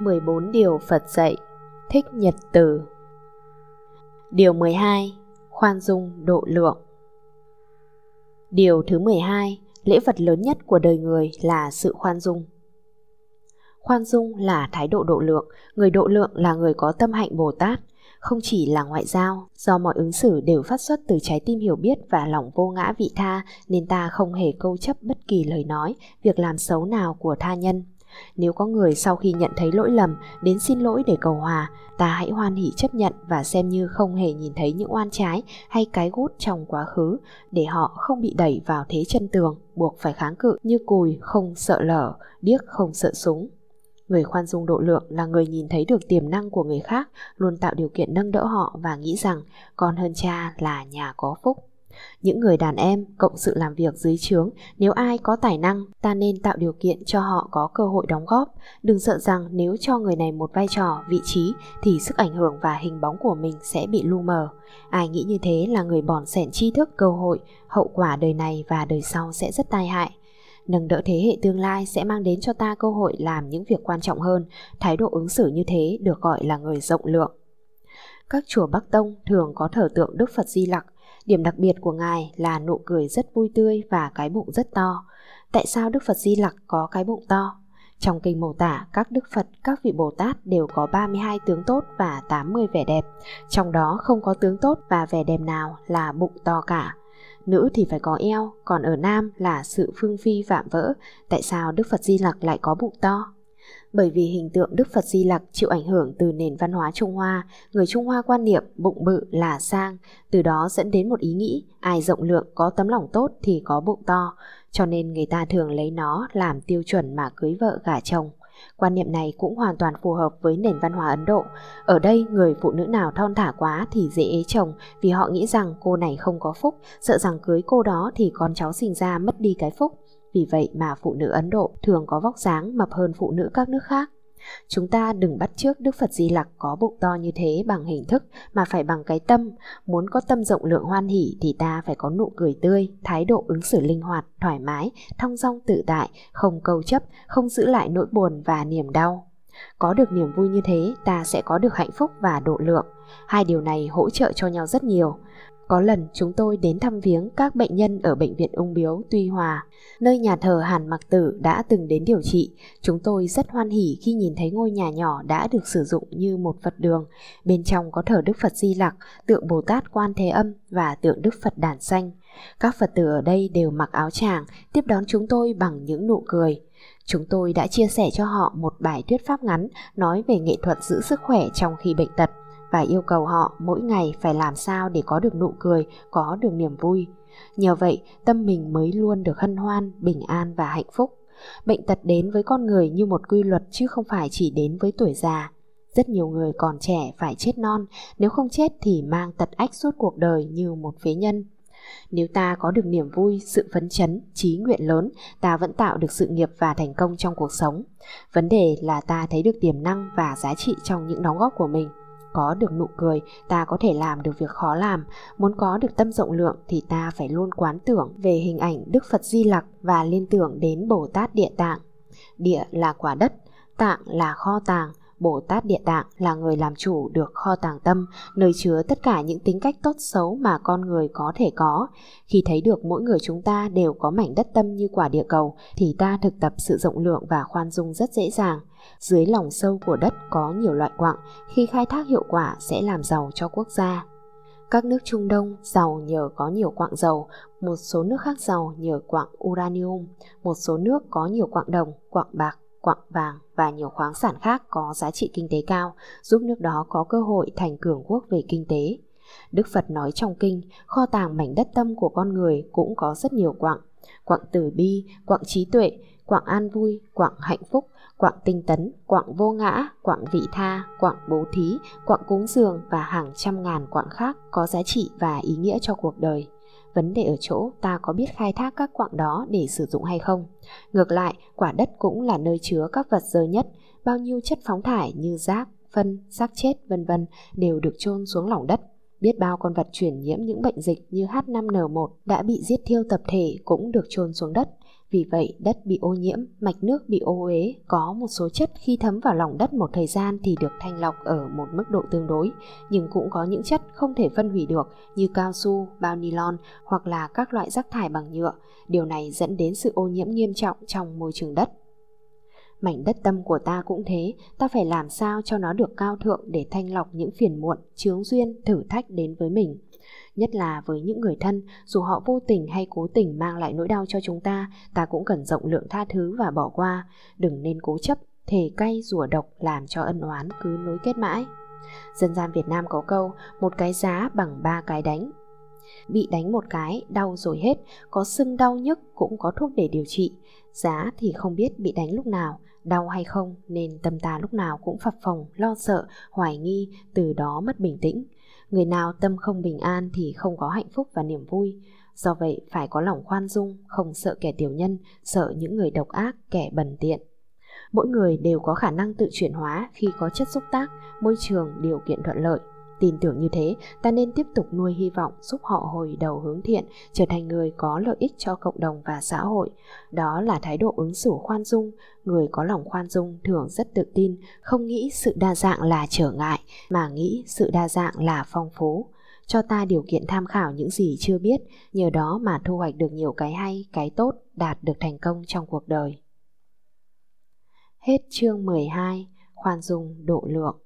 14 điều Phật dạy Thích Nhật Từ. Điều 12 Khoan dung độ lượng. Điều thứ 12 Lễ vật lớn nhất của đời người là sự khoan dung. Khoan dung là thái độ độ lượng Người độ lượng là người có tâm hạnh Bồ Tát không chỉ là ngoại giao, do mọi ứng xử đều phát xuất từ trái tim hiểu biết và lòng vô ngã vị tha nên ta không hề câu chấp bất kỳ lời nói, việc làm xấu nào của tha nhân. Nếu có người sau khi nhận thấy lỗi lầm đến xin lỗi để cầu hòa, ta hãy hoan hỷ chấp nhận và xem như không hề nhìn thấy những oan trái hay cái gút trong quá khứ để họ không bị đẩy vào thế chân tường, buộc phải kháng cự như cùi không sợ lở, điếc không sợ súng. Người khoan dung độ lượng là người nhìn thấy được tiềm năng của người khác, luôn tạo điều kiện nâng đỡ họ và nghĩ rằng con hơn cha là nhà có phúc. Những người đàn em cộng sự làm việc dưới trướng, nếu ai có tài năng, ta nên tạo điều kiện cho họ có cơ hội đóng góp. Đừng sợ rằng nếu cho người này một vai trò, vị trí thì sức ảnh hưởng và hình bóng của mình sẽ bị lu mờ. Ai nghĩ như thế là người bòn sẻn tri thức, cơ hội, hậu quả đời này và đời sau sẽ rất tai hại. Nâng đỡ thế hệ tương lai sẽ mang đến cho ta cơ hội làm những việc quan trọng hơn. Thái độ ứng xử như thế được gọi là người rộng lượng. Các chùa Bắc Tông thường có thờ tượng Đức Phật Di Lặc. Điểm đặc biệt của Ngài là nụ cười rất vui tươi và cái bụng rất to. Tại sao Đức Phật Di Lặc có cái bụng to? Trong kinh mô tả, các Đức Phật, các vị Bồ Tát đều có 32 tướng tốt và 80 vẻ đẹp. Trong đó không có tướng tốt và vẻ đẹp nào là bụng to cả. Nữ thì phải có eo, còn ở nam là sự phương phi vạm vỡ. Tại sao Đức Phật Di Lặc lại có bụng to? Bởi vì hình tượng Đức Phật Di Lặc chịu ảnh hưởng từ nền văn hóa Trung Hoa, người Trung Hoa quan niệm bụng bự là sang, từ đó dẫn đến một ý nghĩ ai rộng lượng có tấm lòng tốt thì có bụng to, cho nên người ta thường lấy nó làm tiêu chuẩn mà cưới vợ gả chồng. Quan niệm này cũng hoàn toàn phù hợp với nền văn hóa Ấn Độ. Ở đây, người phụ nữ nào thon thả quá thì dễ ế chồng vì họ nghĩ rằng cô này không có phúc, sợ rằng cưới cô đó thì con cháu sinh ra mất đi cái phúc. Vì vậy mà phụ nữ Ấn Độ thường có vóc dáng mập hơn phụ nữ các nước khác. Chúng ta đừng bắt trước Đức Phật Di Lặc có bụng to như thế bằng hình thức mà phải bằng cái tâm. Muốn có tâm rộng lượng hoan hỷ thì ta phải có nụ cười tươi, thái độ ứng xử linh hoạt, thoải mái, thong dong tự tại, không câu chấp, không giữ lại nỗi buồn và niềm đau. Có được niềm vui như thế, ta sẽ có được hạnh phúc và độ lượng. Hai điều này hỗ trợ cho nhau rất nhiều. Có lần chúng tôi đến thăm viếng các bệnh nhân ở bệnh viện ung biếu Tuy Hòa, nơi nhà thờ Hàn Mặc Tử đã từng đến điều trị. Chúng tôi rất hoan hỉ khi nhìn thấy ngôi nhà nhỏ đã được sử dụng như một Phật đường. Bên trong có thờ Đức Phật Di Lặc, tượng Bồ Tát Quan Thế Âm và tượng Đức Phật Đàn Xanh. Các Phật tử ở đây đều mặc áo tràng, tiếp đón chúng tôi bằng những nụ cười. Chúng tôi đã chia sẻ cho họ một bài thuyết pháp ngắn nói về nghệ thuật giữ sức khỏe trong khi bệnh tật và yêu cầu họ mỗi ngày phải làm sao để có được nụ cười, có được niềm vui. Nhờ vậy, tâm mình mới luôn được hân hoan, bình an và hạnh phúc. Bệnh tật đến với con người như một quy luật chứ không phải chỉ đến với tuổi già. Rất nhiều người còn trẻ phải chết non, nếu không chết thì mang tật ách suốt cuộc đời như một phế nhân. Nếu ta có được niềm vui, sự phấn chấn, trí nguyện lớn, ta vẫn tạo được sự nghiệp và thành công trong cuộc sống. Vấn đề là ta thấy được tiềm năng và giá trị trong những đóng góp của mình có được nụ cười ta có thể làm được việc khó làm muốn có được tâm rộng lượng thì ta phải luôn quán tưởng về hình ảnh đức phật di lặc và liên tưởng đến bồ tát địa tạng địa là quả đất tạng là kho tàng Bồ Tát Địa Tạng là người làm chủ được kho tàng tâm, nơi chứa tất cả những tính cách tốt xấu mà con người có thể có. Khi thấy được mỗi người chúng ta đều có mảnh đất tâm như quả địa cầu, thì ta thực tập sự rộng lượng và khoan dung rất dễ dàng. Dưới lòng sâu của đất có nhiều loại quặng, khi khai thác hiệu quả sẽ làm giàu cho quốc gia. Các nước Trung Đông giàu nhờ có nhiều quặng dầu, một số nước khác giàu nhờ quặng uranium, một số nước có nhiều quặng đồng, quặng bạc, quặng vàng và nhiều khoáng sản khác có giá trị kinh tế cao, giúp nước đó có cơ hội thành cường quốc về kinh tế. Đức Phật nói trong kinh, kho tàng mảnh đất tâm của con người cũng có rất nhiều quặng, quặng từ bi, quặng trí tuệ, quặng an vui, quặng hạnh phúc, quạng tinh tấn, quạng vô ngã, quạng vị tha, quạng bố thí, quạng cúng dường và hàng trăm ngàn quạng khác có giá trị và ý nghĩa cho cuộc đời. Vấn đề ở chỗ ta có biết khai thác các quạng đó để sử dụng hay không. Ngược lại, quả đất cũng là nơi chứa các vật dơ nhất, bao nhiêu chất phóng thải như rác, phân, xác chết vân vân đều được chôn xuống lòng đất. Biết bao con vật truyền nhiễm những bệnh dịch như H5N1 đã bị giết thiêu tập thể cũng được chôn xuống đất. Vì vậy đất bị ô nhiễm, mạch nước bị ô uế, có một số chất khi thấm vào lòng đất một thời gian thì được thanh lọc ở một mức độ tương đối, nhưng cũng có những chất không thể phân hủy được như cao su, bao nylon hoặc là các loại rác thải bằng nhựa. Điều này dẫn đến sự ô nhiễm nghiêm trọng trong môi trường đất. Mảnh đất tâm của ta cũng thế, ta phải làm sao cho nó được cao thượng để thanh lọc những phiền muộn, chướng duyên, thử thách đến với mình. Nhất là với những người thân, dù họ vô tình hay cố tình mang lại nỗi đau cho chúng ta, ta cũng cần rộng lượng tha thứ và bỏ qua, đừng nên cố chấp, thề cay rủa độc làm cho ân oán cứ nối kết mãi. Dân gian Việt Nam có câu, một cái giá bằng ba cái đánh. Bị đánh một cái, đau rồi hết, có sưng đau nhức cũng có thuốc để điều trị. Giá thì không biết bị đánh lúc nào, đau hay không nên tâm ta lúc nào cũng phập phồng, lo sợ, hoài nghi, từ đó mất bình tĩnh. Người nào tâm không bình an thì không có hạnh phúc và niềm vui. Do vậy phải có lòng khoan dung, không sợ kẻ tiểu nhân, sợ những người độc ác, kẻ bần tiện. Mỗi người đều có khả năng tự chuyển hóa khi có chất xúc tác, môi trường, điều kiện thuận lợi. Tin tưởng như thế, ta nên tiếp tục nuôi hy vọng giúp họ hồi đầu hướng thiện, trở thành người có lợi ích cho cộng đồng và xã hội. Đó là thái độ ứng xử khoan dung. Người có lòng khoan dung thường rất tự tin, không nghĩ sự đa dạng là trở ngại, mà nghĩ sự đa dạng là phong phú. Cho ta điều kiện tham khảo những gì chưa biết, nhờ đó mà thu hoạch được nhiều cái hay, cái tốt, đạt được thành công trong cuộc đời. Hết chương 12, khoan dung độ lượng.